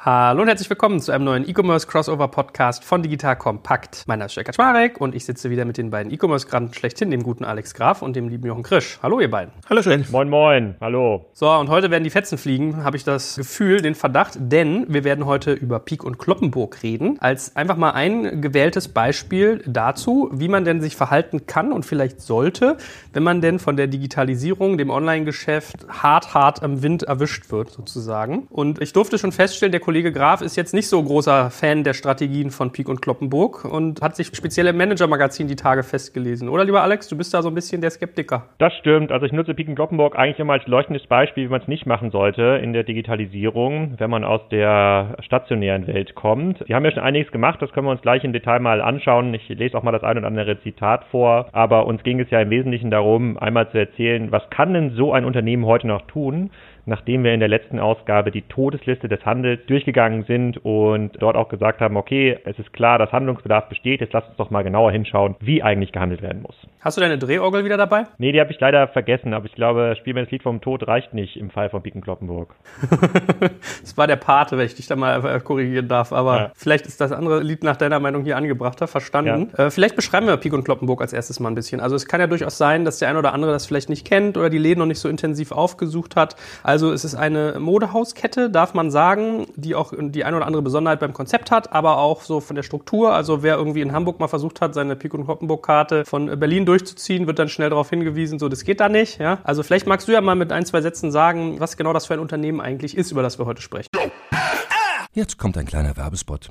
Hallo und herzlich willkommen zu einem neuen E-Commerce Crossover Podcast von Digital Kompakt. Mein Name ist Jörg Kaczmarek und ich sitze wieder mit den beiden E-Commerce-Granten schlechthin, dem guten Alex Graf und dem lieben Jochen Krisch. Hallo ihr beiden. Hallo schön. Moin moin. Hallo. So, und heute werden die Fetzen fliegen, habe ich das Gefühl, den Verdacht, denn wir werden heute über Pik und Kloppenburg reden, als einfach mal ein gewähltes Beispiel dazu, wie man denn sich verhalten kann und vielleicht sollte, wenn man denn von der Digitalisierung, dem Online-Geschäft hart, hart am Wind erwischt wird sozusagen. Und ich durfte schon feststellen, der Kollege Graf ist jetzt nicht so großer Fan der Strategien von Pik und Kloppenburg und hat sich speziell im Manager-Magazin die Tage festgelesen. Oder, lieber Alex, du bist da so ein bisschen der Skeptiker. Das stimmt. Also ich nutze Pik und Kloppenburg eigentlich immer als leuchtendes Beispiel, wie man es nicht machen sollte in der Digitalisierung, wenn man aus der stationären Welt kommt. Die haben ja schon einiges gemacht, das können wir uns gleich im Detail mal anschauen. Ich lese auch mal das ein oder andere Zitat vor, aber uns ging es ja im Wesentlichen darum, einmal zu erzählen, was kann denn so ein Unternehmen heute noch tun, nachdem wir in der letzten Ausgabe die Todesliste des Handels durchgegangen sind und dort auch gesagt haben, okay, es ist klar, dass Handlungsbedarf besteht, jetzt lass uns doch mal genauer hinschauen, wie eigentlich gehandelt werden muss. Hast du deine Drehorgel wieder dabei? Nee, die habe ich leider vergessen, aber ich glaube, Spiel mir das Lied vom Tod reicht nicht im Fall von Piken Kloppenburg. das war der Pate, wenn ich dich da mal korrigieren darf, aber ja. vielleicht ist das andere Lied nach deiner Meinung hier angebrachter, verstanden. Ja. Äh, vielleicht beschreiben wir Pik und Kloppenburg als erstes mal ein bisschen. Also es kann ja durchaus sein, dass der ein oder andere das vielleicht nicht kennt oder die Läden noch nicht so intensiv aufgesucht hat. Also also es ist eine Modehauskette, darf man sagen, die auch die eine oder andere Besonderheit beim Konzept hat, aber auch so von der Struktur. Also wer irgendwie in Hamburg mal versucht hat, seine Pik und Kloppenburg-Karte von Berlin durchzuziehen, wird dann schnell darauf hingewiesen, so das geht da nicht. Ja? Also vielleicht magst du ja mal mit ein, zwei Sätzen sagen, was genau das für ein Unternehmen eigentlich ist, über das wir heute sprechen. Jetzt kommt ein kleiner Werbespot.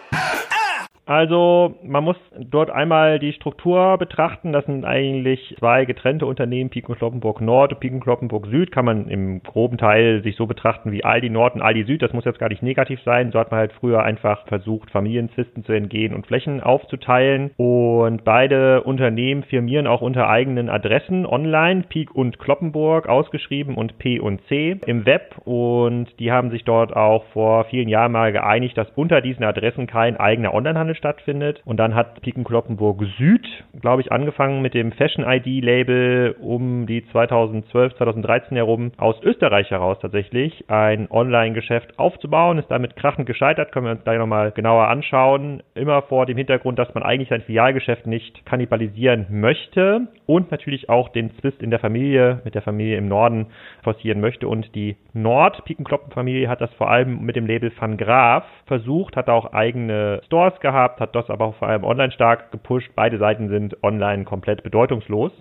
Also man muss dort einmal die Struktur betrachten. Das sind eigentlich zwei getrennte Unternehmen, Piken Kloppenburg Nord und Piken Kloppenburg Süd. Kann man im groben Teil sich so betrachten wie Aldi Nord und Aldi Süd. Das muss jetzt gar nicht negativ sein. So hat man halt früher einfach versucht, Familienzisten zu entgehen und Flächen aufzuteilen. Und beide Unternehmen firmieren auch unter eigenen Adressen online, Pik und Kloppenburg ausgeschrieben und P und C im Web. Und die haben sich dort auch vor vielen Jahren mal geeinigt, dass unter diesen Adressen kein eigener Onlinehandel stattfindet. Und dann hat Piken Kloppenburg Süd, glaube ich, angefangen mit dem Fashion ID Label um die 2012, 2013 herum aus Österreich heraus tatsächlich ein Online-Geschäft aufzubauen. Ist damit krachend gescheitert, können wir uns gleich nochmal genauer anschauen. Immer vor dem Hintergrund, dass man eigentlich sein Filialgeschäft nicht kannibalisieren möchte und natürlich auch den Zwist in der Familie mit der Familie im Norden forcieren möchte. Und die Nord-Pikenkloppenfamilie hat das vor allem mit dem Label Van Graaf versucht, hat auch eigene Stores gehabt, gehabt, hat das aber auch vor allem online stark gepusht. Beide Seiten sind online komplett bedeutungslos.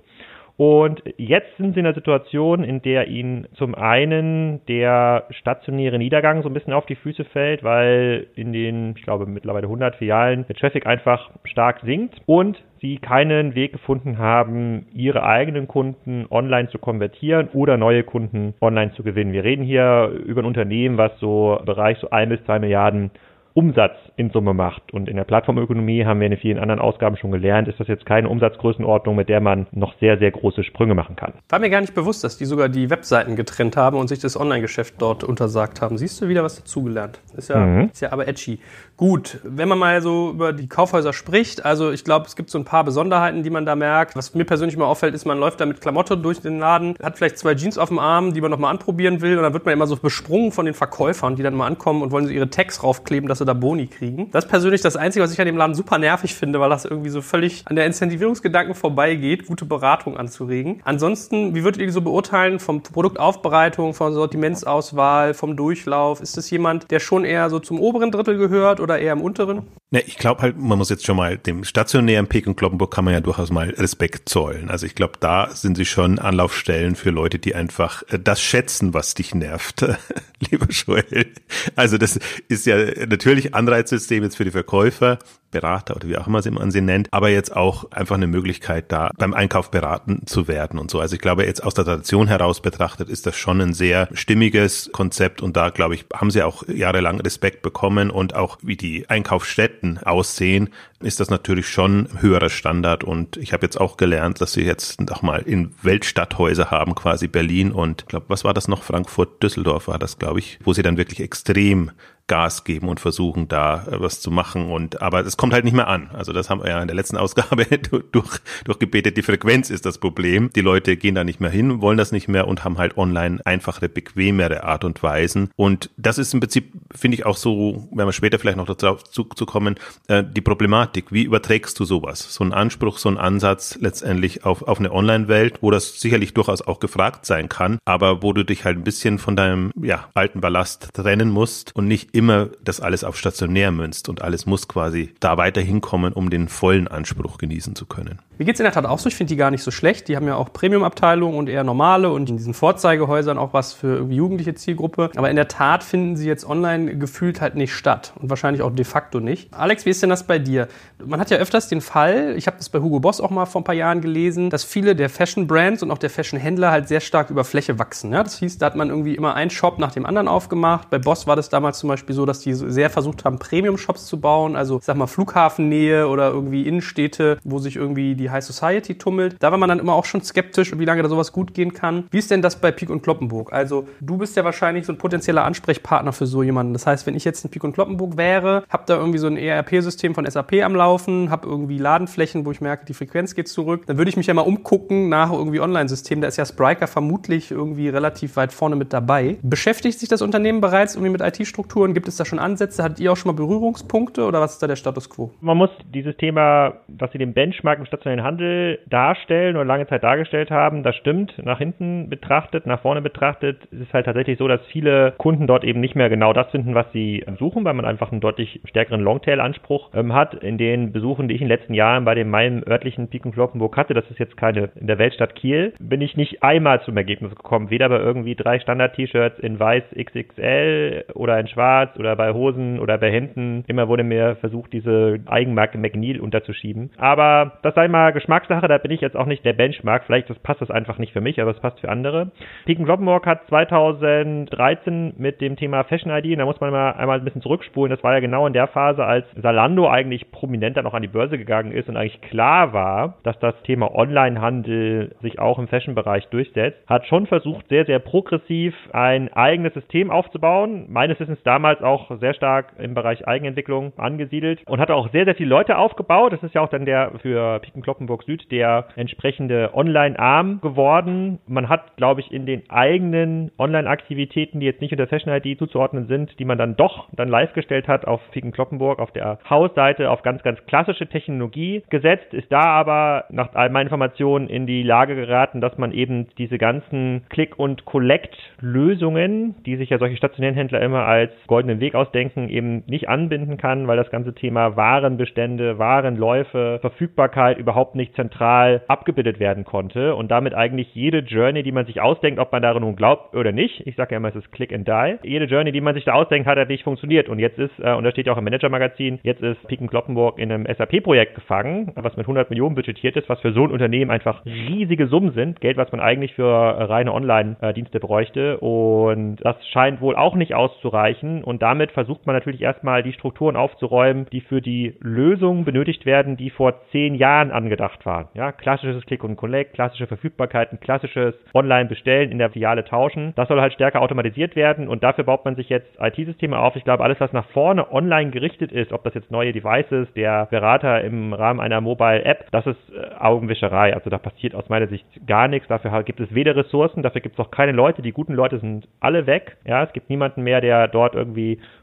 Und jetzt sind sie in einer Situation, in der ihnen zum einen der stationäre Niedergang so ein bisschen auf die Füße fällt, weil in den, ich glaube, mittlerweile 100 Filialen der Traffic einfach stark sinkt und sie keinen Weg gefunden haben, ihre eigenen Kunden online zu konvertieren oder neue Kunden online zu gewinnen. Wir reden hier über ein Unternehmen, was so im Bereich so ein bis zwei Milliarden Umsatz in Summe macht. Und in der Plattformökonomie haben wir in vielen anderen Ausgaben schon gelernt, ist das jetzt keine Umsatzgrößenordnung, mit der man noch sehr, sehr große Sprünge machen kann. War mir gar nicht bewusst, dass die sogar die Webseiten getrennt haben und sich das Online-Geschäft dort untersagt haben. Siehst du wieder was dazugelernt? Ist ja, mhm. ist ja aber edgy. Gut, wenn man mal so über die Kaufhäuser spricht, also ich glaube, es gibt so ein paar Besonderheiten, die man da merkt. Was mir persönlich mal auffällt, ist, man läuft da mit Klamotte durch den Laden, hat vielleicht zwei Jeans auf dem Arm, die man nochmal anprobieren will und dann wird man immer so besprungen von den Verkäufern, die dann mal ankommen und wollen so ihre Tags raufkleben, dass sie da Boni kriegen. Das ist persönlich das Einzige, was ich an dem Laden super nervig finde, weil das irgendwie so völlig an der Incentivierungsgedanken vorbeigeht, gute Beratung anzuregen. Ansonsten, wie würdet ihr so beurteilen vom Produktaufbereitung, von Sortimentsauswahl, vom Durchlauf? Ist das jemand, der schon eher so zum oberen Drittel gehört oder eher im unteren? Ne, ich glaube halt, man muss jetzt schon mal dem stationären Peak und Kloppenburg kann man ja durchaus mal Respekt zollen. Also ich glaube, da sind sie schon Anlaufstellen für Leute, die einfach äh, das schätzen, was dich nervt, lieber Joel. Also das ist ja natürlich Anreizsystem jetzt für die Verkäufer, Berater oder wie auch immer man sie nennt, aber jetzt auch einfach eine Möglichkeit da beim Einkauf beraten zu werden und so. Also ich glaube jetzt aus der Tradition heraus betrachtet ist das schon ein sehr stimmiges Konzept und da glaube ich haben sie auch jahrelang Respekt bekommen und auch wie die Einkaufsstätten aussehen, ist das natürlich schon höherer Standard und ich habe jetzt auch gelernt, dass sie jetzt noch mal in Weltstadthäuser haben, quasi Berlin und glaube, was war das noch? Frankfurt, Düsseldorf war das, glaube ich, wo sie dann wirklich extrem Gas geben und versuchen da äh, was zu machen und aber es kommt halt nicht mehr an. Also das haben wir ja in der letzten Ausgabe durch, durch gebetet, die Frequenz ist das Problem. Die Leute gehen da nicht mehr hin, wollen das nicht mehr und haben halt online einfachere, bequemere Art und Weisen. Und das ist im Prinzip, finde ich auch so, wenn wir später vielleicht noch dazu zu kommen, äh, die Problematik. Wie überträgst du sowas? So ein Anspruch, so ein Ansatz letztendlich auf, auf eine Online-Welt, wo das sicherlich durchaus auch gefragt sein kann, aber wo du dich halt ein bisschen von deinem ja, alten Ballast trennen musst und nicht immer das alles auf stationär münzt und alles muss quasi da weiter hinkommen, um den vollen Anspruch genießen zu können. Mir geht es in der Tat auch so, ich finde die gar nicht so schlecht. Die haben ja auch Premium-Abteilungen und eher normale und in diesen Vorzeigehäusern auch was für jugendliche Zielgruppe. Aber in der Tat finden sie jetzt online gefühlt halt nicht statt und wahrscheinlich auch de facto nicht. Alex, wie ist denn das bei dir? Man hat ja öfters den Fall, ich habe das bei Hugo Boss auch mal vor ein paar Jahren gelesen, dass viele der Fashion-Brands und auch der Fashion-Händler halt sehr stark über Fläche wachsen. Ja? Das hieß, da hat man irgendwie immer einen Shop nach dem anderen aufgemacht. Bei Boss war das damals zum Beispiel Beispiel so, dass die sehr versucht haben, Premium-Shops zu bauen, also ich sag mal Flughafennähe oder irgendwie Innenstädte, wo sich irgendwie die High Society tummelt. Da war man dann immer auch schon skeptisch, wie lange da sowas gut gehen kann. Wie ist denn das bei Pik und Kloppenburg? Also du bist ja wahrscheinlich so ein potenzieller Ansprechpartner für so jemanden. Das heißt, wenn ich jetzt ein Pik und Kloppenburg wäre, hab da irgendwie so ein ERP-System von SAP am Laufen, hab irgendwie Ladenflächen, wo ich merke, die Frequenz geht zurück, dann würde ich mich ja mal umgucken nach irgendwie Online-Systemen. Da ist ja Spriker vermutlich irgendwie relativ weit vorne mit dabei. Beschäftigt sich das Unternehmen bereits irgendwie mit IT-Strukturen? Gibt es da schon Ansätze? Hattet ihr auch schon mal Berührungspunkte oder was ist da der Status quo? Man muss dieses Thema, was sie den Benchmark im stationären Handel darstellen oder lange Zeit dargestellt haben, das stimmt. Nach hinten betrachtet, nach vorne betrachtet, ist es halt tatsächlich so, dass viele Kunden dort eben nicht mehr genau das finden, was sie suchen, weil man einfach einen deutlich stärkeren Longtail-Anspruch ähm, hat. In den Besuchen, die ich in den letzten Jahren bei dem meinem örtlichen Piken Kloppenburg hatte, das ist jetzt keine in der Weltstadt Kiel, bin ich nicht einmal zum Ergebnis gekommen. Weder bei irgendwie drei Standard-T-Shirts in weiß XXL oder in schwarz oder bei Hosen oder bei Hemden. Immer wurde mir versucht, diese Eigenmarke McNeil unterzuschieben. Aber das sei mal Geschmackssache, da bin ich jetzt auch nicht der Benchmark. Vielleicht das passt das einfach nicht für mich, aber es passt für andere. Piken Kloppenburg hat 2013 mit dem Thema Fashion ID, da muss man mal einmal ein bisschen zurückspulen, das war ja genau in der Phase, als Salando eigentlich prominent dann auch an die Börse gegangen ist und eigentlich klar war, dass das Thema Onlinehandel sich auch im Fashion-Bereich durchsetzt, hat schon versucht, sehr, sehr progressiv ein eigenes System aufzubauen. Meines Wissens damals auch sehr stark im Bereich Eigenentwicklung angesiedelt und hat auch sehr, sehr viele Leute aufgebaut. Das ist ja auch dann der für Piken Kloppenburg Süd der entsprechende Online-Arm geworden. Man hat, glaube ich, in den eigenen Online-Aktivitäten, die jetzt nicht unter Fashion ID zuzuordnen sind, die man dann doch dann live gestellt hat auf Piken Kloppenburg, auf der Hausseite, auf ganz, ganz klassische Technologie gesetzt, ist da aber nach all meinen Informationen in die Lage geraten, dass man eben diese ganzen Click- und Collect-Lösungen, die sich ja solche stationären Händler immer als goldenen Weg ausdenken, eben nicht anbinden kann, weil das ganze Thema Warenbestände, Warenläufe, Verfügbarkeit überhaupt nicht zentral abgebildet werden konnte und damit eigentlich jede Journey, die man sich ausdenkt, ob man daran nun glaubt oder nicht, ich sage ja immer, es ist Click and Die, jede Journey, die man sich da ausdenkt, hat halt nicht funktioniert. Und jetzt ist, äh, und da steht ja auch im Manager-Magazin, jetzt ist Piken Kloppenburg in einem SAP-Projekt gefangen, was mit 100 Millionen budgetiert ist, was für so ein Unternehmen einfach riesige Summen sind, Geld, was man eigentlich für reine Online-Dienste bräuchte. Und das scheint wohl auch nicht auszureichen und damit versucht man natürlich erstmal die Strukturen aufzuräumen, die für die Lösungen benötigt werden, die vor zehn Jahren angedacht waren. Ja, klassisches Click und Collect, klassische Verfügbarkeiten, klassisches Online-Bestellen in der Filiale tauschen. Das soll halt stärker automatisiert werden und dafür baut man sich jetzt IT-Systeme auf. Ich glaube, alles, was nach vorne online gerichtet ist, ob das jetzt neue Devices, der Berater im Rahmen einer Mobile-App, das ist äh, Augenwischerei. Also da passiert aus meiner Sicht gar nichts. Dafür gibt es weder Ressourcen, dafür gibt es auch keine Leute. Die guten Leute sind alle weg. Ja, es gibt niemanden mehr, der dort irgendwie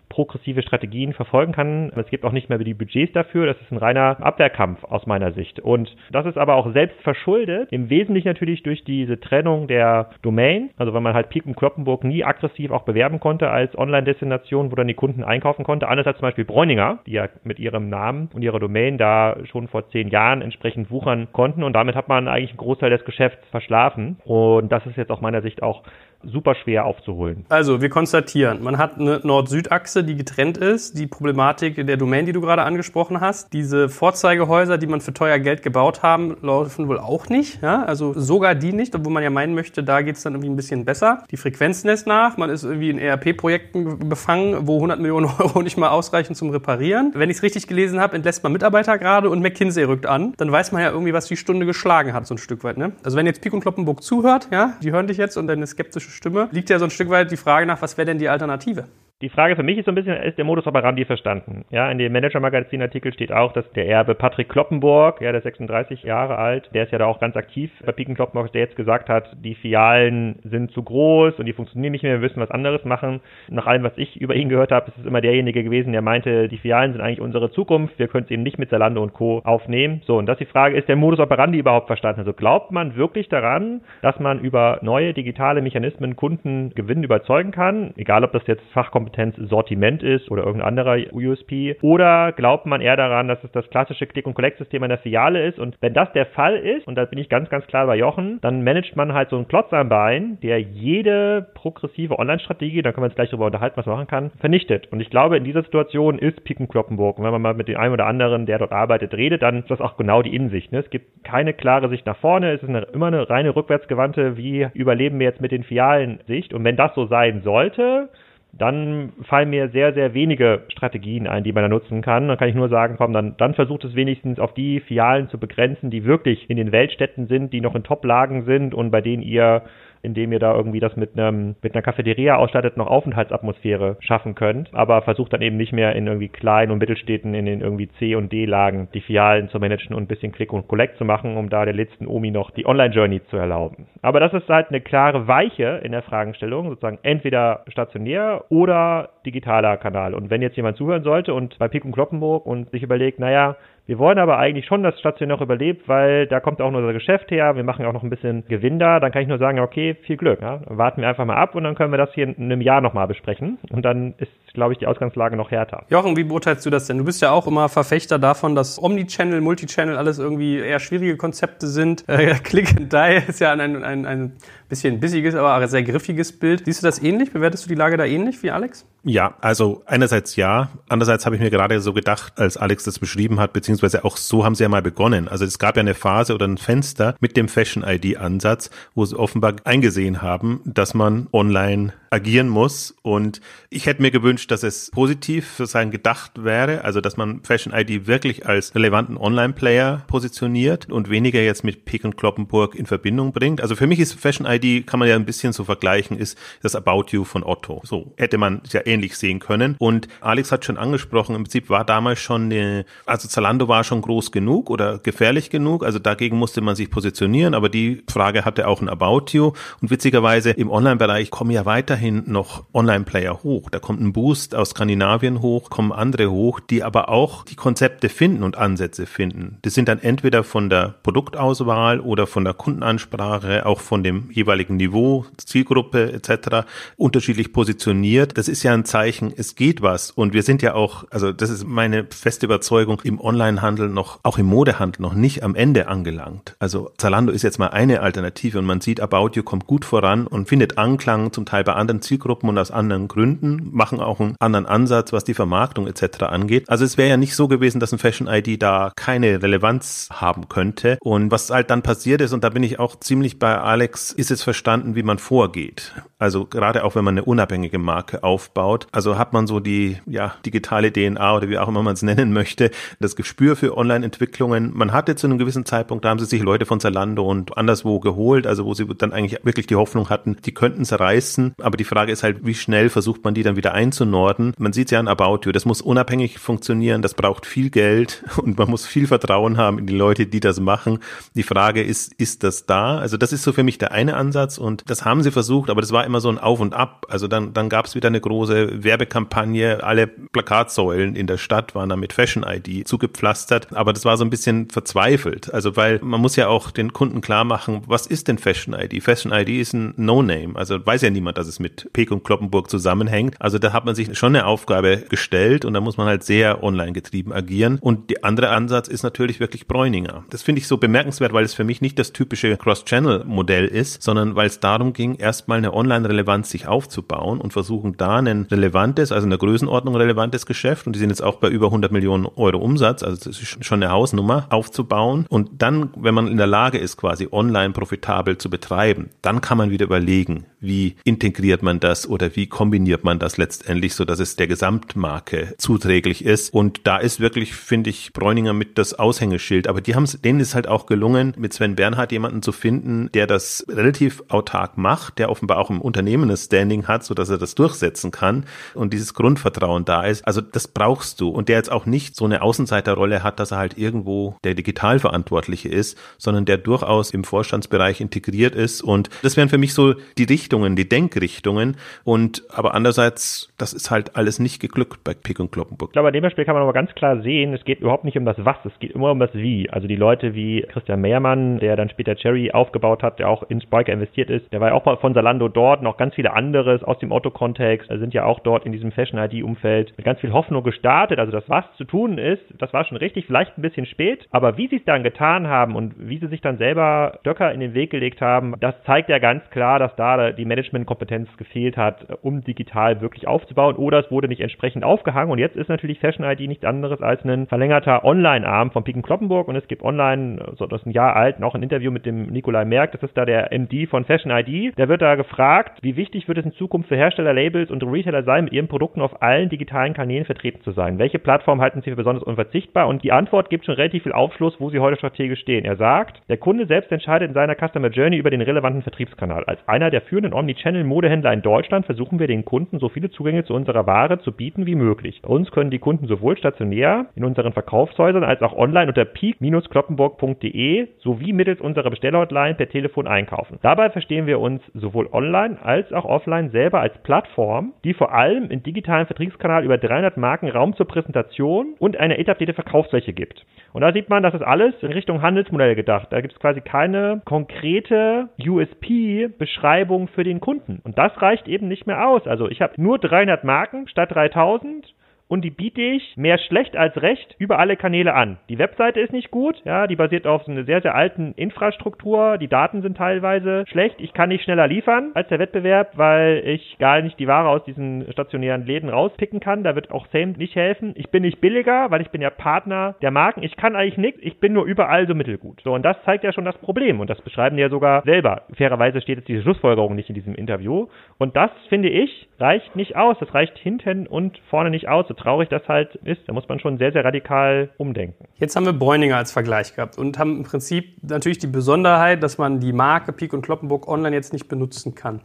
progressive Strategien verfolgen kann. Es gibt auch nicht mehr die Budgets dafür. Das ist ein reiner Abwehrkampf aus meiner Sicht. Und das ist aber auch selbst verschuldet, im Wesentlichen natürlich durch diese Trennung der Domain. Also weil man halt Peak und Kloppenburg nie aggressiv auch bewerben konnte als Online-Destination, wo dann die Kunden einkaufen konnte. Anders als zum Beispiel Bräuninger, die ja mit ihrem Namen und ihrer Domain da schon vor zehn Jahren entsprechend wuchern konnten. Und damit hat man eigentlich einen Großteil des Geschäfts verschlafen. Und das ist jetzt aus meiner Sicht auch super schwer aufzuholen. Also wir konstatieren, man hat eine Nord-Süd-Achse, die getrennt ist, die Problematik der Domain, die du gerade angesprochen hast. Diese Vorzeigehäuser, die man für teuer Geld gebaut haben, laufen wohl auch nicht. Ja? Also sogar die nicht, obwohl man ja meinen möchte, da geht es dann irgendwie ein bisschen besser. Die Frequenz lässt nach, man ist irgendwie in ERP-Projekten befangen, wo 100 Millionen Euro nicht mal ausreichen zum Reparieren. Wenn ich es richtig gelesen habe, entlässt man Mitarbeiter gerade und McKinsey rückt an. Dann weiß man ja irgendwie, was die Stunde geschlagen hat, so ein Stück weit. Ne? Also wenn jetzt Pik und Kloppenburg zuhört, ja, die hören dich jetzt und deine skeptische Stimme, liegt ja so ein Stück weit die Frage nach, was wäre denn die Alternative? Die Frage für mich ist so ein bisschen, ist der Modus operandi verstanden? Ja, in dem Manager-Magazin-Artikel steht auch, dass der Erbe Patrick Kloppenburg, ja, der ist 36 Jahre alt, der ist ja da auch ganz aktiv bei Piken Kloppenburg, der jetzt gesagt hat, die Filialen sind zu groß und die funktionieren nicht mehr, wir müssen was anderes machen. Nach allem, was ich über ihn gehört habe, ist es immer derjenige gewesen, der meinte, die Filialen sind eigentlich unsere Zukunft, wir können es eben nicht mit Zalando und Co. aufnehmen. So, und das ist die Frage, ist der Modus operandi überhaupt verstanden? Also glaubt man wirklich daran, dass man über neue digitale Mechanismen Kunden Gewinn überzeugen kann, egal ob das jetzt Fachkompetenz, Sortiment ist oder irgendein anderer USP, oder glaubt man eher daran, dass es das klassische Click-and-Collect-System in der Filiale ist und wenn das der Fall ist, und da bin ich ganz, ganz klar bei Jochen, dann managt man halt so einen Klotz am Bein, der jede progressive Online-Strategie, da können wir uns gleich darüber unterhalten, was man machen kann, vernichtet. Und ich glaube, in dieser Situation ist Piken Kloppenburg. Und wenn man mal mit dem einen oder anderen, der dort arbeitet, redet, dann ist das auch genau die Innensicht. Ne? Es gibt keine klare Sicht nach vorne, es ist eine, immer eine reine rückwärtsgewandte, wie überleben wir jetzt mit den Filialen Sicht. Und wenn das so sein sollte, dann fallen mir sehr, sehr wenige Strategien ein, die man da nutzen kann. Dann kann ich nur sagen, komm, dann, dann versucht es wenigstens auf die Filialen zu begrenzen, die wirklich in den Weltstädten sind, die noch in Top-Lagen sind und bei denen ihr indem ihr da irgendwie das mit einem mit einer Cafeteria ausstattet noch Aufenthaltsatmosphäre schaffen könnt, aber versucht dann eben nicht mehr in irgendwie kleinen und Mittelstädten in den irgendwie C und D Lagen die Filialen zu managen und ein bisschen Click und Collect zu machen, um da der letzten Omi noch die Online Journey zu erlauben. Aber das ist halt eine klare Weiche in der Fragestellung, sozusagen entweder stationär oder digitaler Kanal. Und wenn jetzt jemand zuhören sollte und bei Pik und Kloppenburg und sich überlegt, naja, wir wollen aber eigentlich schon, dass Station noch überlebt, weil da kommt auch unser Geschäft her. Wir machen auch noch ein bisschen Gewinn da. Dann kann ich nur sagen, okay, viel Glück. Ja? Warten wir einfach mal ab und dann können wir das hier in einem Jahr nochmal besprechen. Und dann ist, glaube ich, die Ausgangslage noch härter. Jochen, wie beurteilst du das denn? Du bist ja auch immer Verfechter davon, dass Omnichannel, Multichannel alles irgendwie eher schwierige Konzepte sind. Äh, Click and Die ist ja ein, ein, ein, ein bisschen bissiges, aber sehr griffiges Bild. Siehst du das ähnlich? Bewertest du die Lage da ähnlich wie Alex? Ja, also einerseits ja, andererseits habe ich mir gerade so gedacht, als Alex das beschrieben hat, beziehungsweise auch so haben sie ja mal begonnen. Also es gab ja eine Phase oder ein Fenster mit dem Fashion-ID-Ansatz, wo sie offenbar eingesehen haben, dass man online agieren muss. Und ich hätte mir gewünscht, dass es positiv für sein gedacht wäre, also dass man Fashion ID wirklich als relevanten Online-Player positioniert und weniger jetzt mit Pick und Kloppenburg in Verbindung bringt. Also für mich ist Fashion ID, kann man ja ein bisschen so vergleichen, ist das About You von Otto. So hätte man es ja ähnlich sehen können. Und Alex hat schon angesprochen, im Prinzip war damals schon eine, also Zalando war schon groß genug oder gefährlich genug, also dagegen musste man sich positionieren, aber die Frage hatte auch ein About You. Und witzigerweise im Online-Bereich kommen ja weiterhin noch Online-Player hoch. Da kommt ein Boost aus Skandinavien hoch, kommen andere hoch, die aber auch die Konzepte finden und Ansätze finden. Das sind dann entweder von der Produktauswahl oder von der Kundenansprache, auch von dem jeweiligen Niveau, Zielgruppe etc. unterschiedlich positioniert. Das ist ja ein Zeichen, es geht was. Und wir sind ja auch, also das ist meine feste Überzeugung, im Onlinehandel noch, auch im Modehandel noch nicht am Ende angelangt. Also Zalando ist jetzt mal eine Alternative und man sieht, About You kommt gut voran und findet Anklang zum Teil bei anderen Zielgruppen und aus anderen Gründen, machen auch einen anderen Ansatz, was die Vermarktung etc. angeht. Also es wäre ja nicht so gewesen, dass ein Fashion ID da keine Relevanz haben könnte. Und was halt dann passiert ist, und da bin ich auch ziemlich bei Alex, ist es verstanden, wie man vorgeht. Also gerade auch wenn man eine unabhängige Marke aufbaut, also hat man so die ja digitale DNA oder wie auch immer man es nennen möchte, das Gespür für Online-Entwicklungen. Man hatte zu einem gewissen Zeitpunkt, da haben sie sich Leute von Zalando und anderswo geholt, also wo sie dann eigentlich wirklich die Hoffnung hatten, die könnten es reißen. Aber die Frage ist halt, wie schnell versucht man die dann wieder einzunorden? Man sieht ja an About You, das muss unabhängig funktionieren, das braucht viel Geld und man muss viel Vertrauen haben in die Leute, die das machen. Die Frage ist, ist das da? Also das ist so für mich der eine Ansatz und das haben sie versucht, aber das war immer so ein Auf und Ab. Also dann, dann gab es wieder eine große Werbekampagne. Alle Plakatsäulen in der Stadt waren dann mit Fashion ID zugepflastert. Aber das war so ein bisschen verzweifelt. Also weil man muss ja auch den Kunden klar machen, was ist denn Fashion ID? Fashion ID ist ein No-Name. Also weiß ja niemand, dass es mit Peek und Kloppenburg zusammenhängt. Also da hat man sich schon eine Aufgabe gestellt und da muss man halt sehr online getrieben agieren. Und der andere Ansatz ist natürlich wirklich Bräuninger. Das finde ich so bemerkenswert, weil es für mich nicht das typische Cross-Channel-Modell ist, sondern weil es darum ging, erstmal eine Online-Relevanz sich aufzubauen und versuchen da ein relevantes, also in der Größenordnung relevantes Geschäft und die sind jetzt auch bei über 100 Millionen Euro Umsatz, also das ist schon eine Hausnummer, aufzubauen und dann, wenn man in der Lage ist, quasi online profitabel zu betreiben, dann kann man wieder überlegen, wie integriert man das oder wie kombiniert man das letztendlich, so dass es der Gesamtmarke zuträglich ist. Und da ist wirklich, finde ich, Bräuninger mit das Aushängeschild. Aber die haben es, denen ist halt auch gelungen, mit Sven Bernhard jemanden zu finden, der das relativ autark macht, der offenbar auch im Unternehmen ein Standing hat, so dass er das durchsetzen kann und dieses Grundvertrauen da ist. Also das brauchst du. Und der jetzt auch nicht so eine Außenseiterrolle hat, dass er halt irgendwo der Digitalverantwortliche ist, sondern der durchaus im Vorstandsbereich integriert ist. Und das wären für mich so die Richtungen, die Denkrichtungen. Und aber andererseits, das ist halt alles nicht geglückt bei Pick und Kloppenburg. Ich glaube, an dem Beispiel kann man aber ganz klar sehen, es geht überhaupt nicht um das Was, es geht immer um das Wie. Also die Leute wie Christian Mehrmann, der dann später Cherry aufgebaut hat, der auch in Spiker investiert ist, der war ja auch mal von Salando dort, noch ganz viele anderes aus dem Otto-Kontext, sind ja auch dort in diesem Fashion-ID-Umfeld mit ganz viel Hoffnung gestartet. Also das Was zu tun ist, das war schon richtig, vielleicht ein bisschen spät, aber wie sie es dann getan haben und wie sie sich dann selber Stöcker in den Weg gelegt haben, das zeigt ja ganz klar, dass da die Managementkompetenz gefehlt hat, um digital wirklich aufzubauen oder es wurde nicht entsprechend aufgehangen und jetzt ist natürlich Fashion ID nichts anderes als ein verlängerter Online-Arm von Piken Kloppenburg und es gibt online, so das ist ein Jahr alt, noch ein Interview mit dem Nikolai Merck, das ist da der MD von Fashion ID, der wird da gefragt, wie wichtig wird es in Zukunft für Hersteller, Labels und Retailer sein, mit ihren Produkten auf allen digitalen Kanälen vertreten zu sein? Welche Plattform halten sie für besonders unverzichtbar? Und die Antwort gibt schon relativ viel Aufschluss, wo sie heute strategisch stehen. Er sagt, der Kunde selbst entscheidet in seiner Customer Journey über den relevanten Vertriebskanal. Als einer der führenden Omnichannel-Modehändler in Deutschland versuchen wir den Kunden so viele Zugänge zu unserer Ware zu bieten wie möglich. Bei uns können die Kunden sowohl stationär in unseren Verkaufshäusern als auch online unter peak-kloppenburg.de sowie mittels unserer Bestellhotline per Telefon einkaufen. Dabei verstehen wir uns sowohl online als auch offline selber als Plattform, die vor allem im digitalen Vertriebskanal über 300 Marken Raum zur Präsentation und eine etablierte Verkaufsfläche gibt. Und da sieht man, das ist alles in Richtung Handelsmodell gedacht. Da gibt es quasi keine konkrete USP-Beschreibung für den Kunden. Und das reicht eben nicht mehr aus. Also ich habe nur 300 Marken statt 3000 und die biete ich mehr schlecht als recht über alle Kanäle an. Die Webseite ist nicht gut, ja, die basiert auf so einer sehr, sehr alten Infrastruktur, die Daten sind teilweise schlecht, ich kann nicht schneller liefern als der Wettbewerb, weil ich gar nicht die Ware aus diesen stationären Läden rauspicken kann, da wird auch Same nicht helfen. Ich bin nicht billiger, weil ich bin ja Partner der Marken, ich kann eigentlich nichts, ich bin nur überall so mittelgut. So, und das zeigt ja schon das Problem. Und das beschreiben die ja sogar selber. Fairerweise steht jetzt diese Schlussfolgerung nicht in diesem Interview. Und das, finde ich, reicht nicht aus, das reicht hinten und vorne nicht aus traurig das halt ist, da muss man schon sehr, sehr radikal umdenken. Jetzt haben wir Bräuninger als Vergleich gehabt und haben im Prinzip natürlich die Besonderheit, dass man die Marke Peak und Kloppenburg online jetzt nicht benutzen kann.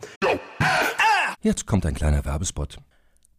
Jetzt kommt ein kleiner Werbespot.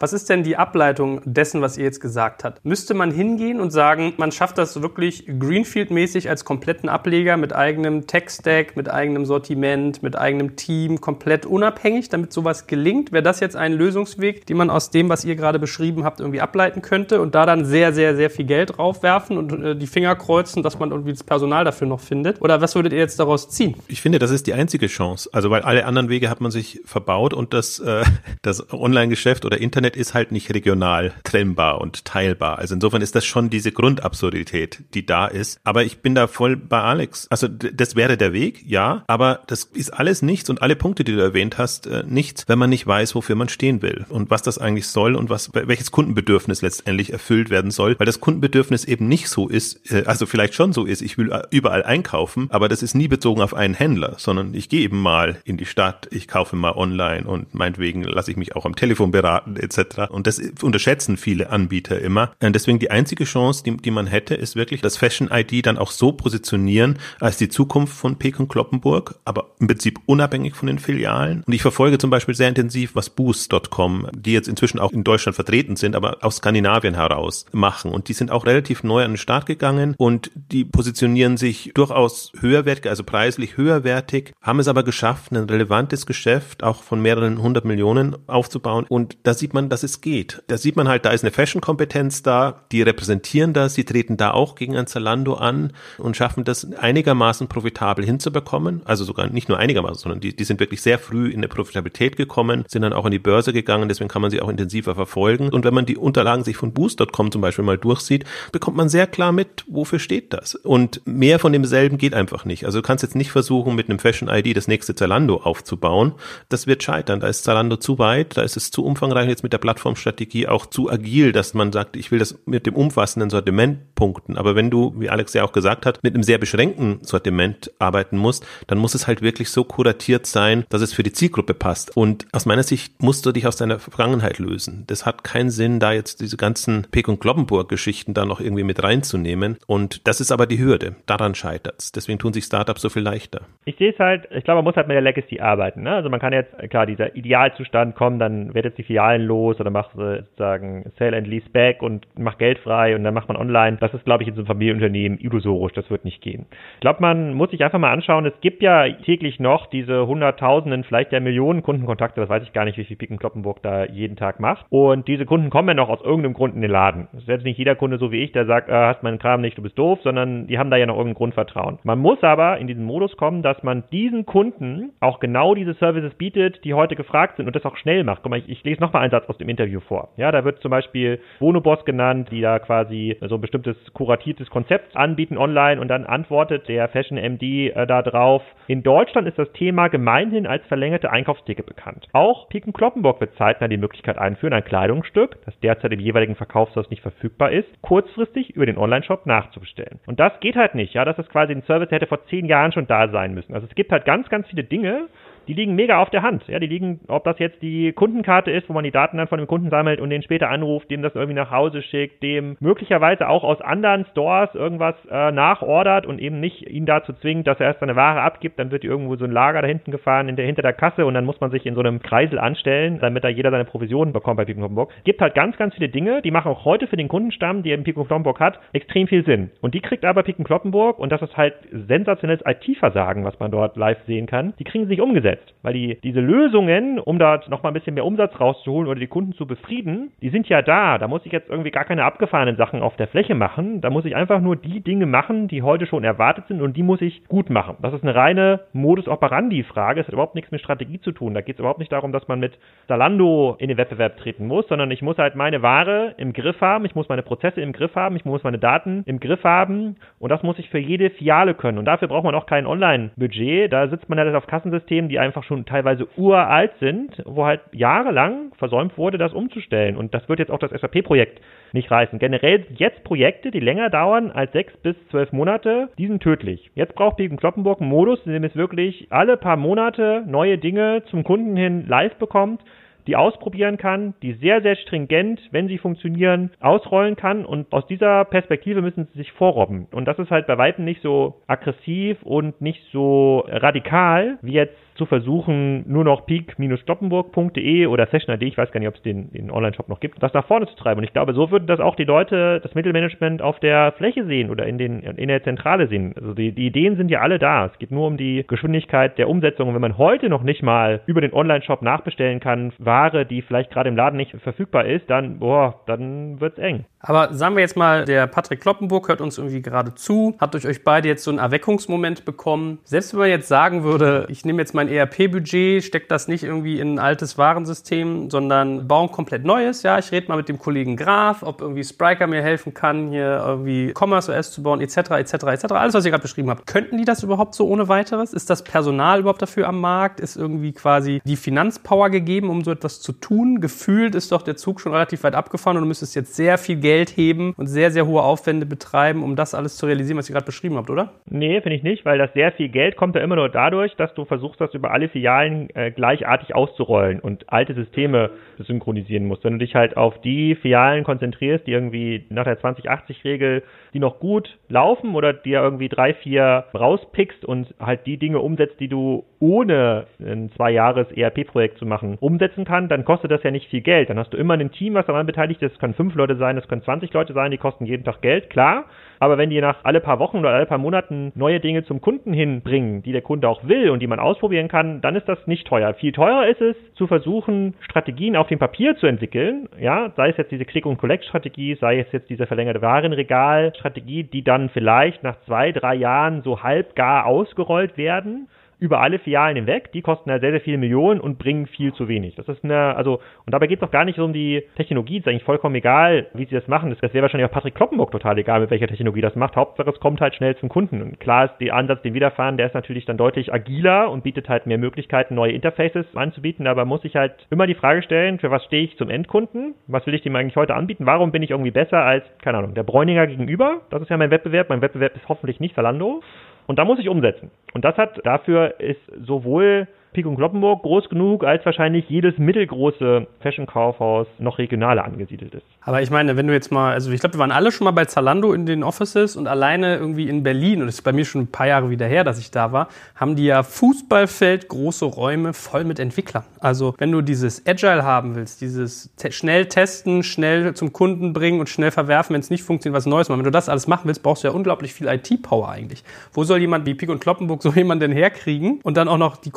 Was ist denn die Ableitung dessen, was ihr jetzt gesagt habt? Müsste man hingehen und sagen, man schafft das wirklich Greenfield-mäßig als kompletten Ableger mit eigenem Tech-Stack, mit eigenem Sortiment, mit eigenem Team, komplett unabhängig, damit sowas gelingt? Wäre das jetzt ein Lösungsweg, den man aus dem, was ihr gerade beschrieben habt, irgendwie ableiten könnte und da dann sehr, sehr, sehr viel Geld draufwerfen und äh, die Finger kreuzen, dass man irgendwie das Personal dafür noch findet? Oder was würdet ihr jetzt daraus ziehen? Ich finde, das ist die einzige Chance. Also, weil alle anderen Wege hat man sich verbaut und das, äh, das Online-Geschäft oder Internet ist halt nicht regional trennbar und teilbar. Also insofern ist das schon diese Grundabsurdität, die da ist. Aber ich bin da voll bei Alex. Also das wäre der Weg, ja, aber das ist alles nichts und alle Punkte, die du erwähnt hast, äh, nichts, wenn man nicht weiß, wofür man stehen will und was das eigentlich soll und was welches Kundenbedürfnis letztendlich erfüllt werden soll, weil das Kundenbedürfnis eben nicht so ist, äh, also vielleicht schon so ist, ich will überall einkaufen, aber das ist nie bezogen auf einen Händler, sondern ich gehe eben mal in die Stadt, ich kaufe mal online und meinetwegen lasse ich mich auch am Telefon beraten etc. Und das unterschätzen viele Anbieter immer. Deswegen die einzige Chance, die, die man hätte, ist wirklich das Fashion ID dann auch so positionieren als die Zukunft von Pekon Kloppenburg, aber im Prinzip unabhängig von den Filialen. Und ich verfolge zum Beispiel sehr intensiv, was Boost.com, die jetzt inzwischen auch in Deutschland vertreten sind, aber aus Skandinavien heraus machen. Und die sind auch relativ neu an den Start gegangen und die positionieren sich durchaus höherwertig, also preislich höherwertig, haben es aber geschafft, ein relevantes Geschäft auch von mehreren hundert Millionen aufzubauen. Und da sieht man, dass es geht. Da sieht man halt, da ist eine Fashion-Kompetenz da, die repräsentieren das, sie treten da auch gegen ein Zalando an und schaffen das einigermaßen profitabel hinzubekommen. Also sogar nicht nur einigermaßen, sondern die, die sind wirklich sehr früh in der Profitabilität gekommen, sind dann auch in die Börse gegangen, deswegen kann man sie auch intensiver verfolgen. Und wenn man die Unterlagen sich von Boost.com zum Beispiel mal durchsieht, bekommt man sehr klar mit, wofür steht das. Und mehr von demselben geht einfach nicht. Also du kannst jetzt nicht versuchen, mit einem Fashion ID das nächste Zalando aufzubauen. Das wird scheitern. Da ist Zalando zu weit, da ist es zu umfangreich jetzt mit der Plattformstrategie auch zu agil, dass man sagt, ich will das mit dem umfassenden Sortiment punkten. Aber wenn du, wie Alex ja auch gesagt hat, mit einem sehr beschränkten Sortiment arbeiten musst, dann muss es halt wirklich so kuratiert sein, dass es für die Zielgruppe passt. Und aus meiner Sicht musst du dich aus deiner Vergangenheit lösen. Das hat keinen Sinn, da jetzt diese ganzen Peek und Kloppenburg-Geschichten da noch irgendwie mit reinzunehmen. Und das ist aber die Hürde. Daran scheitert es. Deswegen tun sich Startups so viel leichter. Ich sehe es halt, ich glaube, man muss halt mit der Legacy arbeiten. Ne? Also man kann jetzt, klar, dieser Idealzustand kommen, dann wird jetzt die Filialen los oder macht sozusagen Sale and Lease Back und macht Geld frei und dann macht man online. Das ist, glaube ich, in so einem Familienunternehmen illusorisch. Das wird nicht gehen. Ich glaube, man muss sich einfach mal anschauen, es gibt ja täglich noch diese Hunderttausenden, vielleicht ja Millionen Kundenkontakte, das weiß ich gar nicht, wie viel Piken Kloppenburg da jeden Tag macht. Und diese Kunden kommen ja noch aus irgendeinem Grund in den Laden. Das ist jetzt nicht jeder Kunde so wie ich, der sagt, äh, hast meinen Kram nicht, du bist doof, sondern die haben da ja noch irgendein Grundvertrauen. Man muss aber in diesen Modus kommen, dass man diesen Kunden auch genau diese Services bietet, die heute gefragt sind und das auch schnell macht. Guck mal, ich, ich lese nochmal einen Satz aus dem Interview vor. Ja, da wird zum Beispiel Bonoboss genannt, die da quasi so ein bestimmtes kuratiertes Konzept anbieten online und dann antwortet der Fashion MD äh, da drauf. In Deutschland ist das Thema gemeinhin als verlängerte Einkaufstheke bekannt. Auch Piken Kloppenburg wird zeitnah die Möglichkeit einführen, ein Kleidungsstück, das derzeit im jeweiligen Verkaufshaus nicht verfügbar ist, kurzfristig über den Online-Shop nachzubestellen. Und das geht halt nicht, ja, das ist quasi ein Service, der hätte vor zehn Jahren schon da sein müssen. Also es gibt halt ganz, ganz viele Dinge, die liegen mega auf der Hand. Ja, die liegen, ob das jetzt die Kundenkarte ist, wo man die Daten dann von dem Kunden sammelt und den später anruft, dem das irgendwie nach Hause schickt, dem möglicherweise auch aus anderen Stores irgendwas äh, nachordert und eben nicht ihn dazu zwingt, dass er erst seine Ware abgibt, dann wird irgendwo so ein Lager da hinten gefahren in der, hinter der Kasse und dann muss man sich in so einem Kreisel anstellen, damit da jeder seine Provisionen bekommt bei Pico Kloppenburg. Gibt halt ganz, ganz viele Dinge, die machen auch heute für den Kundenstamm, der eben Pico Kloppenburg hat, extrem viel Sinn. Und die kriegt aber Pico und das ist halt sensationelles IT-Versagen, was man dort live sehen kann, die kriegen sie nicht umgesetzt. Weil die, diese Lösungen, um da nochmal ein bisschen mehr Umsatz rauszuholen oder die Kunden zu befrieden, die sind ja da. Da muss ich jetzt irgendwie gar keine abgefahrenen Sachen auf der Fläche machen. Da muss ich einfach nur die Dinge machen, die heute schon erwartet sind und die muss ich gut machen. Das ist eine reine Modus operandi-Frage. Es hat überhaupt nichts mit Strategie zu tun. Da geht es überhaupt nicht darum, dass man mit Zalando in den Wettbewerb treten muss, sondern ich muss halt meine Ware im Griff haben, ich muss meine Prozesse im Griff haben, ich muss meine Daten im Griff haben und das muss ich für jede Filiale können. Und dafür braucht man auch kein Online-Budget. Da sitzt man halt auf Kassensystemen, die einfach schon teilweise uralt sind, wo halt jahrelang versäumt wurde, das umzustellen. Und das wird jetzt auch das SAP-Projekt nicht reißen. Generell jetzt Projekte, die länger dauern als sechs bis zwölf Monate, die sind tödlich. Jetzt braucht Piken Kloppenburg einen Modus, in dem es wirklich alle paar Monate neue Dinge zum Kunden hin live bekommt die ausprobieren kann, die sehr, sehr stringent, wenn sie funktionieren, ausrollen kann. Und aus dieser Perspektive müssen sie sich vorrobben. Und das ist halt bei Weitem nicht so aggressiv und nicht so radikal wie jetzt zu versuchen, nur noch peak-kloppenburg.de oder Session.de, ich weiß gar nicht, ob es den, den Online-Shop noch gibt, das nach vorne zu treiben. Und ich glaube, so würden das auch die Leute, das Mittelmanagement auf der Fläche sehen oder in, den, in der Zentrale sehen. Also die, die Ideen sind ja alle da. Es geht nur um die Geschwindigkeit der Umsetzung. Und wenn man heute noch nicht mal über den Online-Shop nachbestellen kann, Ware, die vielleicht gerade im Laden nicht verfügbar ist, dann, boah, dann wird's eng. Aber sagen wir jetzt mal, der Patrick Kloppenburg hört uns irgendwie gerade zu, hat durch euch beide jetzt so einen Erweckungsmoment bekommen. Selbst wenn man jetzt sagen würde, ich nehme jetzt mein ERP-Budget, stecke das nicht irgendwie in ein altes Warensystem, sondern baue ein komplett neues. Ja, ich rede mal mit dem Kollegen Graf, ob irgendwie Spriker mir helfen kann, hier irgendwie Commerce OS zu bauen, etc., etc., etc. Alles, was ihr gerade beschrieben habt. Könnten die das überhaupt so ohne weiteres? Ist das Personal überhaupt dafür am Markt? Ist irgendwie quasi die Finanzpower gegeben, um so etwas zu tun? Gefühlt ist doch der Zug schon relativ weit abgefahren und du müsstest jetzt sehr viel Geld Geld heben und sehr, sehr hohe Aufwände betreiben, um das alles zu realisieren, was ihr gerade beschrieben habt, oder? Nee, finde ich nicht, weil das sehr viel Geld kommt ja immer nur dadurch, dass du versuchst, das über alle Filialen äh, gleichartig auszurollen und alte Systeme synchronisieren musst. Wenn du dich halt auf die Filialen konzentrierst, die irgendwie nach der 2080-Regel, die noch gut laufen oder dir irgendwie drei, vier rauspickst und halt die Dinge umsetzt, die du ohne ein zwei Jahres ERP-Projekt zu machen umsetzen kann, dann kostet das ja nicht viel Geld. Dann hast du immer ein Team, was daran beteiligt ist. Das können fünf Leute sein, das können 20 Leute sein, die kosten jeden Tag Geld, klar. Aber wenn die nach alle paar Wochen oder alle paar Monaten neue Dinge zum Kunden hinbringen, die der Kunde auch will und die man ausprobieren kann, dann ist das nicht teuer. Viel teurer ist es, zu versuchen, Strategien auf dem Papier zu entwickeln, ja, sei es jetzt diese Click-and-Collect-Strategie, sei es jetzt diese verlängerte Warenregal-Strategie, die dann vielleicht nach zwei, drei Jahren so halb gar ausgerollt werden über alle Filialen hinweg. Die kosten ja sehr, sehr viele Millionen und bringen viel zu wenig. Das ist eine, also, und dabei geht es auch gar nicht um die Technologie. Es ist eigentlich vollkommen egal, wie sie das machen. Das, wäre wahrscheinlich auch Patrick Kloppenburg total egal, mit welcher Technologie das macht. Hauptsache, es kommt halt schnell zum Kunden. Und klar ist der Ansatz, den wir da fahren, der ist natürlich dann deutlich agiler und bietet halt mehr Möglichkeiten, neue Interfaces anzubieten. Aber muss ich halt immer die Frage stellen, für was stehe ich zum Endkunden? Was will ich dem eigentlich heute anbieten? Warum bin ich irgendwie besser als, keine Ahnung, der Bräuninger gegenüber? Das ist ja mein Wettbewerb. Mein Wettbewerb ist hoffentlich nicht Zalando. Und da muss ich umsetzen. Und das hat, dafür ist sowohl Pik und Kloppenburg groß genug, als wahrscheinlich jedes mittelgroße Fashion-Kaufhaus noch regionaler angesiedelt ist. Aber ich meine, wenn du jetzt mal, also ich glaube, wir waren alle schon mal bei Zalando in den Offices und alleine irgendwie in Berlin, und das ist bei mir schon ein paar Jahre wieder her, dass ich da war, haben die ja Fußballfeld große Räume voll mit Entwicklern. Also wenn du dieses Agile haben willst, dieses schnell testen, schnell zum Kunden bringen und schnell verwerfen, wenn es nicht funktioniert, was Neues machen. Wenn du das alles machen willst, brauchst du ja unglaublich viel IT-Power eigentlich. Wo soll jemand wie Pik und Kloppenburg so jemanden denn herkriegen und dann auch noch die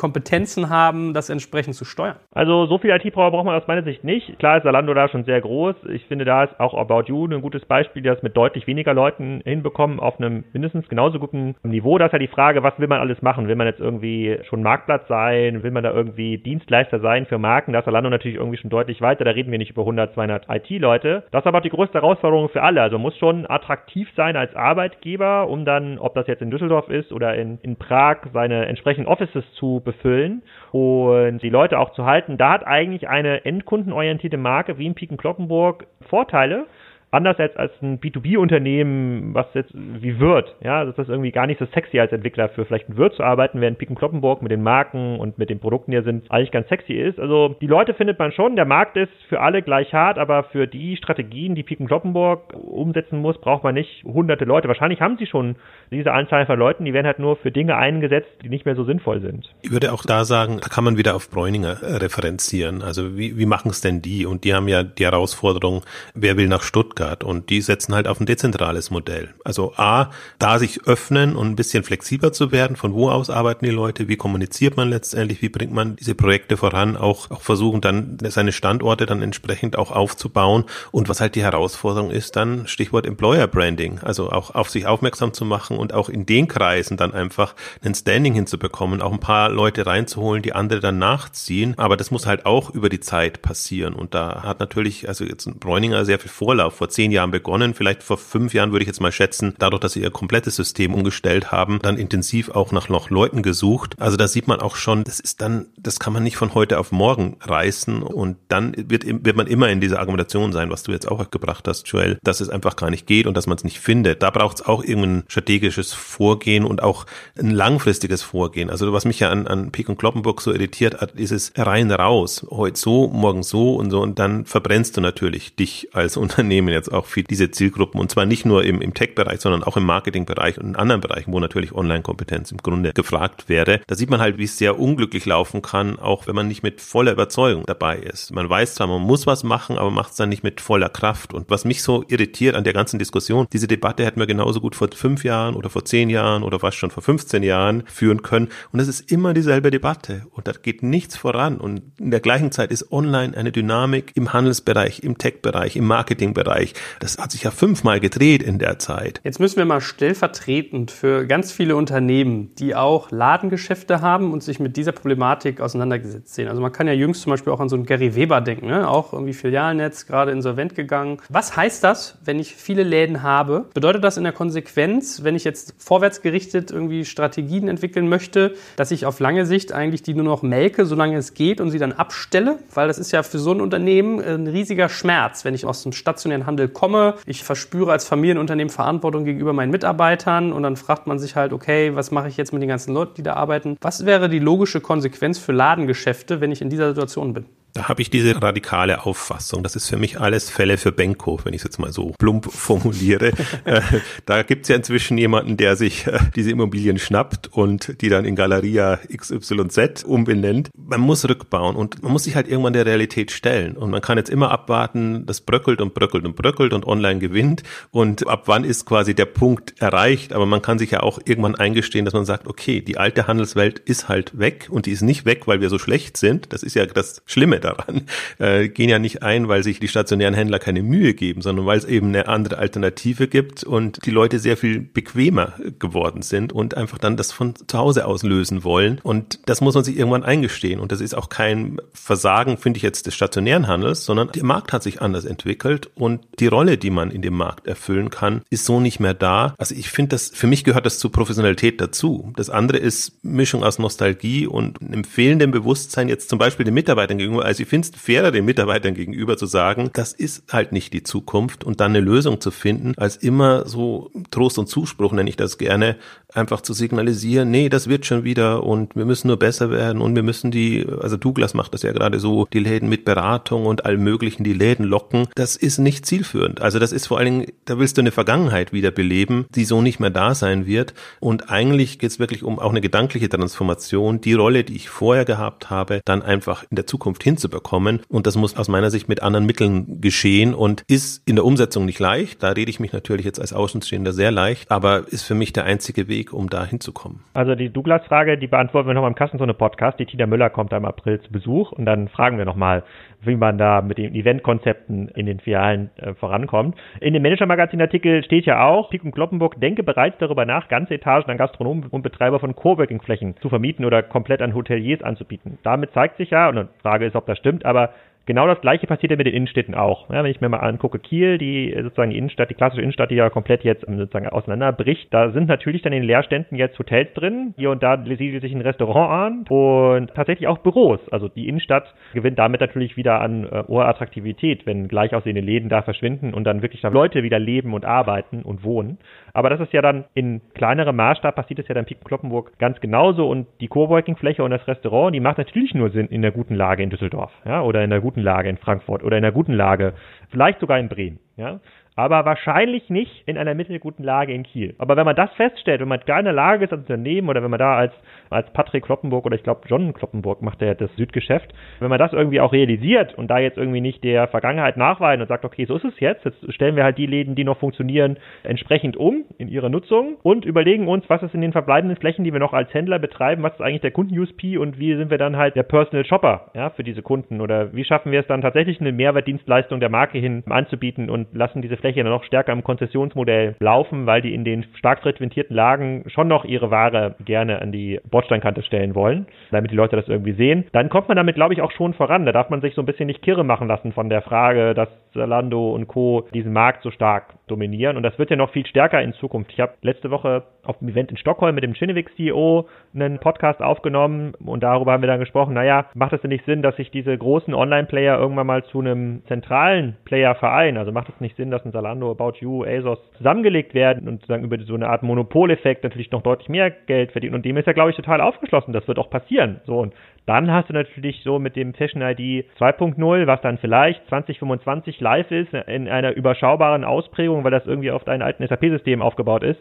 Kompetenzen haben, das entsprechend zu steuern? Also so viel IT-Power braucht man aus meiner Sicht nicht. Klar ist Zalando da schon sehr groß. Ich finde, da ist auch About You ein gutes Beispiel, die das mit deutlich weniger Leuten hinbekommen, auf einem mindestens genauso guten Niveau. Da ist ja die Frage, was will man alles machen? Will man jetzt irgendwie schon Marktplatz sein? Will man da irgendwie Dienstleister sein für Marken? Da ist Zalando natürlich irgendwie schon deutlich weiter. Da reden wir nicht über 100, 200 IT-Leute. Das ist aber die größte Herausforderung für alle. Also muss schon attraktiv sein als Arbeitgeber, um dann, ob das jetzt in Düsseldorf ist oder in, in Prag, seine entsprechenden Offices zu befüllen und die Leute auch zu halten. Da hat eigentlich eine endkundenorientierte Marke wie in Piken Kloppenburg Vorteile, anders als, als ein B2B-Unternehmen, was jetzt wie Wirt, ja, das ist irgendwie gar nicht so sexy als Entwickler für vielleicht ein Wirt zu arbeiten, während Piken Kloppenburg mit den Marken und mit den Produkten, die hier sind, eigentlich ganz sexy ist. Also die Leute findet man schon, der Markt ist für alle gleich hart, aber für die Strategien, die Piken Kloppenburg umsetzen muss, braucht man nicht hunderte Leute. Wahrscheinlich haben sie schon diese Anzahl von Leuten, die werden halt nur für Dinge eingesetzt, die nicht mehr so sinnvoll sind. Ich würde auch da sagen, da kann man wieder auf Bräuninger äh, referenzieren. Also wie, wie machen es denn die? Und die haben ja die Herausforderung, wer will nach Stuttgart? Und die setzen halt auf ein dezentrales Modell. Also A, da sich öffnen und ein bisschen flexibler zu werden. Von wo aus arbeiten die Leute? Wie kommuniziert man letztendlich? Wie bringt man diese Projekte voran? Auch, auch versuchen dann seine Standorte dann entsprechend auch aufzubauen. Und was halt die Herausforderung ist, dann Stichwort Employer Branding. Also auch auf sich aufmerksam zu machen und auch in den Kreisen dann einfach einen Standing hinzubekommen, auch ein paar Leute reinzuholen, die andere dann nachziehen. Aber das muss halt auch über die Zeit passieren. Und da hat natürlich, also jetzt Bräuninger sehr viel Vorlauf vor vor zehn Jahren begonnen, vielleicht vor fünf Jahren würde ich jetzt mal schätzen, dadurch, dass sie ihr komplettes System umgestellt haben, dann intensiv auch nach noch Leuten gesucht. Also da sieht man auch schon, das ist dann, das kann man nicht von heute auf morgen reißen und dann wird, wird man immer in dieser Argumentation sein, was du jetzt auch gebracht hast, Joel, dass es einfach gar nicht geht und dass man es nicht findet. Da braucht es auch irgendein strategisches Vorgehen und auch ein langfristiges Vorgehen. Also was mich ja an, an Peek und Kloppenburg so irritiert hat, ist es rein raus. Heute so, morgen so und so und dann verbrennst du natürlich dich als Unternehmen jetzt auch für diese Zielgruppen und zwar nicht nur im, im Tech-Bereich, sondern auch im Marketing-Bereich und in anderen Bereichen, wo natürlich Online-Kompetenz im Grunde gefragt wäre. Da sieht man halt, wie es sehr unglücklich laufen kann, auch wenn man nicht mit voller Überzeugung dabei ist. Man weiß zwar, man muss was machen, aber macht es dann nicht mit voller Kraft. Und was mich so irritiert an der ganzen Diskussion, diese Debatte hätten wir genauso gut vor fünf Jahren oder vor zehn Jahren oder fast schon vor 15 Jahren führen können. Und es ist immer dieselbe Debatte und da geht nichts voran. Und in der gleichen Zeit ist online eine Dynamik im Handelsbereich, im Tech-Bereich, im Marketingbereich. Das hat sich ja fünfmal gedreht in der Zeit. Jetzt müssen wir mal stellvertretend für ganz viele Unternehmen, die auch Ladengeschäfte haben und sich mit dieser Problematik auseinandergesetzt sehen. Also man kann ja jüngst zum Beispiel auch an so einen Gary Weber denken, ne? auch irgendwie Filialnetz, gerade insolvent gegangen. Was heißt das, wenn ich viele Läden habe? Bedeutet das in der Konsequenz, wenn ich jetzt vorwärtsgerichtet irgendwie Strategien entwickeln möchte, dass ich auf lange Sicht eigentlich die nur noch melke, solange es geht und sie dann abstelle? Weil das ist ja für so ein Unternehmen ein riesiger Schmerz, wenn ich aus dem stationären Handel komme. Ich verspüre als Familienunternehmen Verantwortung gegenüber meinen Mitarbeitern und dann fragt man sich halt, okay, was mache ich jetzt mit den ganzen Leuten, die da arbeiten? Was wäre die logische Konsequenz für Ladengeschäfte, wenn ich in dieser Situation bin? Da habe ich diese radikale Auffassung. Das ist für mich alles Fälle für Benko, wenn ich es jetzt mal so plump formuliere. äh, da gibt es ja inzwischen jemanden, der sich äh, diese Immobilien schnappt und die dann in Galeria XYZ umbenennt. Man muss rückbauen und man muss sich halt irgendwann der Realität stellen. Und man kann jetzt immer abwarten, das bröckelt und bröckelt und bröckelt und online gewinnt. Und ab wann ist quasi der Punkt erreicht? Aber man kann sich ja auch irgendwann eingestehen, dass man sagt, okay, die alte Handelswelt ist halt weg und die ist nicht weg, weil wir so schlecht sind. Das ist ja das Schlimme daran, äh, gehen ja nicht ein, weil sich die stationären Händler keine Mühe geben, sondern weil es eben eine andere Alternative gibt und die Leute sehr viel bequemer geworden sind und einfach dann das von zu Hause aus lösen wollen. Und das muss man sich irgendwann eingestehen. Und das ist auch kein Versagen, finde ich jetzt, des stationären Handels, sondern der Markt hat sich anders entwickelt und die Rolle, die man in dem Markt erfüllen kann, ist so nicht mehr da. Also ich finde das, für mich gehört das zu Professionalität dazu. Das andere ist Mischung aus Nostalgie und einem fehlenden Bewusstsein jetzt zum Beispiel den Mitarbeitern gegenüber also ich es fairer, den Mitarbeitern gegenüber zu sagen, das ist halt nicht die Zukunft und dann eine Lösung zu finden, als immer so Trost und Zuspruch nenne ich das gerne, einfach zu signalisieren, nee, das wird schon wieder und wir müssen nur besser werden und wir müssen die, also Douglas macht das ja gerade so, die Läden mit Beratung und allem möglichen die Läden locken. Das ist nicht zielführend. Also das ist vor allen Dingen, da willst du eine Vergangenheit wieder beleben, die so nicht mehr da sein wird. Und eigentlich geht es wirklich um auch eine gedankliche Transformation, die Rolle, die ich vorher gehabt habe, dann einfach in der Zukunft hin hinzubekommen. Und das muss aus meiner Sicht mit anderen Mitteln geschehen und ist in der Umsetzung nicht leicht. Da rede ich mich natürlich jetzt als Außenstehender sehr leicht, aber ist für mich der einzige Weg, um da hinzukommen. Also die Douglas-Frage, die beantworten wir nochmal im Kassenzone-Podcast. Die Tina Müller kommt da im April zu Besuch und dann fragen wir nochmal, wie man da mit den Eventkonzepten in den Filialen äh, vorankommt. In dem Manager-Magazin-Artikel steht ja auch, Pik und Kloppenburg denke bereits darüber nach, ganze Etagen an Gastronomen und Betreiber von Coworking-Flächen zu vermieten oder komplett an Hoteliers anzubieten. Damit zeigt sich ja, und die Frage ist, ob das stimmt, aber Genau das gleiche passiert ja mit den Innenstädten auch. Ja, wenn ich mir mal angucke, Kiel, die sozusagen die Innenstadt, die klassische Innenstadt, die ja komplett jetzt sozusagen auseinanderbricht, da sind natürlich dann in den Leerständen jetzt Hotels drin. Hier und da siedelt sich ein Restaurant an und tatsächlich auch Büros. Also die Innenstadt gewinnt damit natürlich wieder an äh, hoher Attraktivität, wenn gleich aussehende Läden da verschwinden und dann wirklich da Leute wieder leben und arbeiten und wohnen. Aber das ist ja dann in kleinerem Maßstab passiert es ja dann in Kloppenburg ganz genauso und die Coworking-Fläche und das Restaurant, die macht natürlich nur Sinn in der guten Lage in Düsseldorf, ja, oder in der guten Lage in Frankfurt oder in der guten Lage, vielleicht sogar in Bremen, ja aber wahrscheinlich nicht in einer mittelguten Lage in Kiel. Aber wenn man das feststellt, wenn man da in der Lage ist als Unternehmen oder wenn man da als, als Patrick Kloppenburg oder ich glaube John Kloppenburg macht ja das Südgeschäft, wenn man das irgendwie auch realisiert und da jetzt irgendwie nicht der Vergangenheit nachweisen und sagt, okay, so ist es jetzt, jetzt stellen wir halt die Läden, die noch funktionieren, entsprechend um in ihrer Nutzung und überlegen uns, was ist in den verbleibenden Flächen, die wir noch als Händler betreiben, was ist eigentlich der Kunden-USP und wie sind wir dann halt der Personal Shopper ja, für diese Kunden oder wie schaffen wir es dann tatsächlich eine Mehrwertdienstleistung der Marke hin anzubieten und lassen diese Flächen Fläche noch stärker im Konzessionsmodell laufen, weil die in den stark frequentierten Lagen schon noch ihre Ware gerne an die Bordsteinkante stellen wollen, damit die Leute das irgendwie sehen. Dann kommt man damit, glaube ich, auch schon voran. Da darf man sich so ein bisschen nicht kirre machen lassen von der Frage, dass Zalando und Co. diesen Markt so stark dominieren. Und das wird ja noch viel stärker in Zukunft. Ich habe letzte Woche auf dem Event in Stockholm mit dem Chinnevix CEO einen Podcast aufgenommen und darüber haben wir dann gesprochen, naja, macht es denn nicht Sinn, dass sich diese großen Online-Player irgendwann mal zu einem zentralen Player vereinen? Also macht es nicht Sinn, dass ein Zalando, About You, ASOS zusammengelegt werden und sozusagen über so eine Art Monopoleffekt natürlich noch deutlich mehr Geld verdienen? Und dem ist ja, glaube ich, total aufgeschlossen. Das wird auch passieren. So, und dann hast du natürlich so mit dem Fashion ID 2.0, was dann vielleicht 2025 live ist, in einer überschaubaren Ausprägung, weil das irgendwie auf deinem alten SAP-System aufgebaut ist,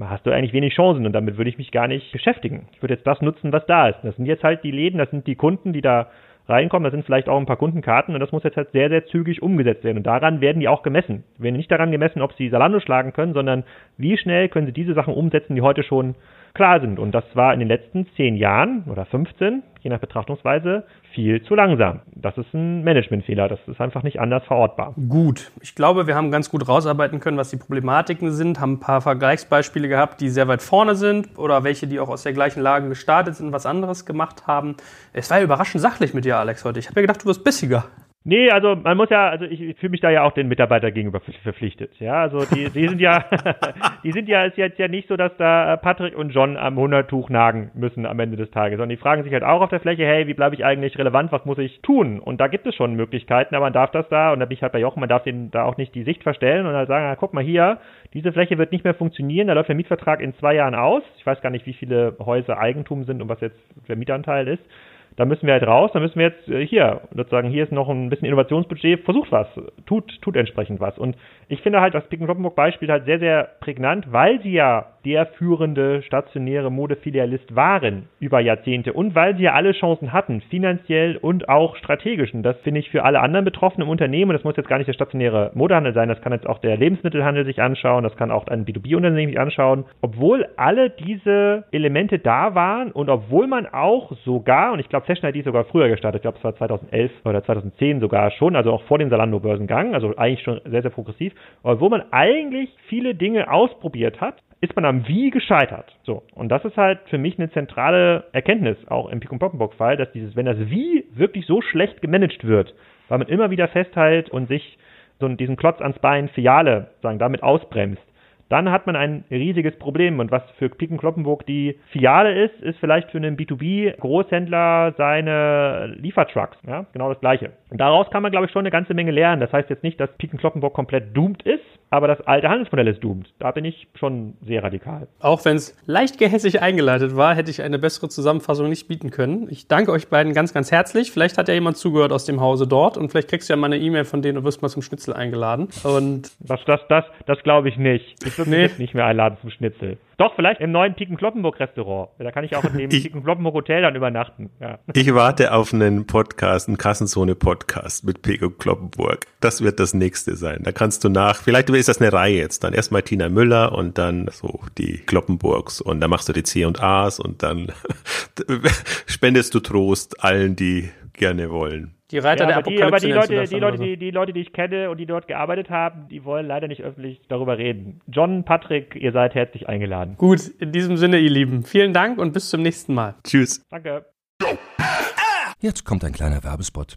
hast du eigentlich wenig Chancen und damit würde ich mich gar nicht beschäftigen. Ich würde jetzt das nutzen, was da ist. Das sind jetzt halt die Läden, das sind die Kunden, die da reinkommen. Da sind vielleicht auch ein paar Kundenkarten und das muss jetzt halt sehr, sehr zügig umgesetzt werden. Und daran werden die auch gemessen. Werden nicht daran gemessen, ob sie Salando schlagen können, sondern wie schnell können sie diese Sachen umsetzen, die heute schon klar sind. Und das war in den letzten zehn Jahren oder 15, je nach Betrachtungsweise, viel zu langsam. Das ist ein Managementfehler. Das ist einfach nicht anders verortbar. Gut. Ich glaube, wir haben ganz gut rausarbeiten können, was die Problematiken sind, haben ein paar Vergleichsbeispiele gehabt, die sehr weit vorne sind oder welche, die auch aus der gleichen Lage gestartet sind, was anderes gemacht haben. Es war ja überraschend sachlich mit dir, Alex, heute. Ich habe ja gedacht, du wirst bissiger. Nee, also man muss ja, also ich, fühle mich da ja auch den Mitarbeiter gegenüber verpflichtet. Ja, also die, die sind ja, die sind ja, ist jetzt ja nicht so, dass da Patrick und John am Hundertuch nagen müssen am Ende des Tages, sondern die fragen sich halt auch auf der Fläche, hey, wie bleibe ich eigentlich relevant, was muss ich tun? Und da gibt es schon Möglichkeiten, aber man darf das da, und da bin ich halt bei Jochen, man darf denen da auch nicht die Sicht verstellen und halt sagen, na, guck mal hier, diese Fläche wird nicht mehr funktionieren, da läuft der Mietvertrag in zwei Jahren aus. Ich weiß gar nicht, wie viele Häuser Eigentum sind und was jetzt der Mietanteil ist da müssen wir halt raus, da müssen wir jetzt äh, hier, sozusagen, hier ist noch ein bisschen Innovationsbudget, versucht was, tut, tut entsprechend was. Und ich finde halt das Pick-and-Beispiel halt sehr, sehr prägnant, weil sie ja der führende stationäre Modefilialist waren über Jahrzehnte und weil sie ja alle Chancen hatten, finanziell und auch strategisch. Und das finde ich für alle anderen betroffenen Unternehmen, und das muss jetzt gar nicht der stationäre Modehandel sein, das kann jetzt auch der Lebensmittelhandel sich anschauen, das kann auch ein B2B-Unternehmen sich anschauen, obwohl alle diese Elemente da waren und obwohl man auch sogar, und ich glaube, Fashion ID sogar früher gestartet, ich glaube, es war 2011 oder 2010 sogar schon, also auch vor dem Salando-Börsengang, also eigentlich schon sehr, sehr progressiv, obwohl man eigentlich viele Dinge ausprobiert hat, ist man am Wie gescheitert. So. Und das ist halt für mich eine zentrale Erkenntnis, auch im Pick und Ploppenburg-Fall, dass dieses, wenn das Wie wirklich so schlecht gemanagt wird, weil man immer wieder festhält und sich so diesen Klotz ans Bein Filiale, sagen, damit ausbremst, dann hat man ein riesiges Problem. Und was für Piken Kloppenburg die Filiale ist, ist vielleicht für einen B2B-Großhändler seine Liefertrucks. Ja, genau das Gleiche. Und daraus kann man, glaube ich, schon eine ganze Menge lernen. Das heißt jetzt nicht, dass Piken Kloppenburg komplett doomed ist, aber das alte Handelsmodell ist doomed. Da bin ich schon sehr radikal. Auch wenn es leicht gehässig eingeleitet war, hätte ich eine bessere Zusammenfassung nicht bieten können. Ich danke euch beiden ganz, ganz herzlich. Vielleicht hat ja jemand zugehört aus dem Hause dort und vielleicht kriegst du ja mal eine E-Mail von denen und wirst mal zum Schnitzel eingeladen. Und das, das, das, das glaube ich nicht. Ich würde nee. mich nicht mehr einladen zum Schnitzel. Doch, vielleicht im neuen Piken Kloppenburg Restaurant. Da kann ich auch in dem Piken Kloppenburg Hotel dann übernachten. Ja. Ich warte auf einen Podcast, einen Kassenzone Podcast mit Piken Kloppenburg. Das wird das nächste sein. Da kannst du nach, vielleicht ist das eine Reihe jetzt. Dann erstmal Tina Müller und dann so die Kloppenburgs und dann machst du die C und A's und dann spendest du Trost allen, die gerne wollen. Die Reiter ja, der aber Apokalypse. Die, aber die Leute, die, Leute die, die Leute, die ich kenne und die dort gearbeitet haben, die wollen leider nicht öffentlich darüber reden. John, Patrick, ihr seid herzlich eingeladen. Gut, in diesem Sinne, ihr Lieben. Vielen Dank und bis zum nächsten Mal. Tschüss. Danke. Jetzt kommt ein kleiner Werbespot.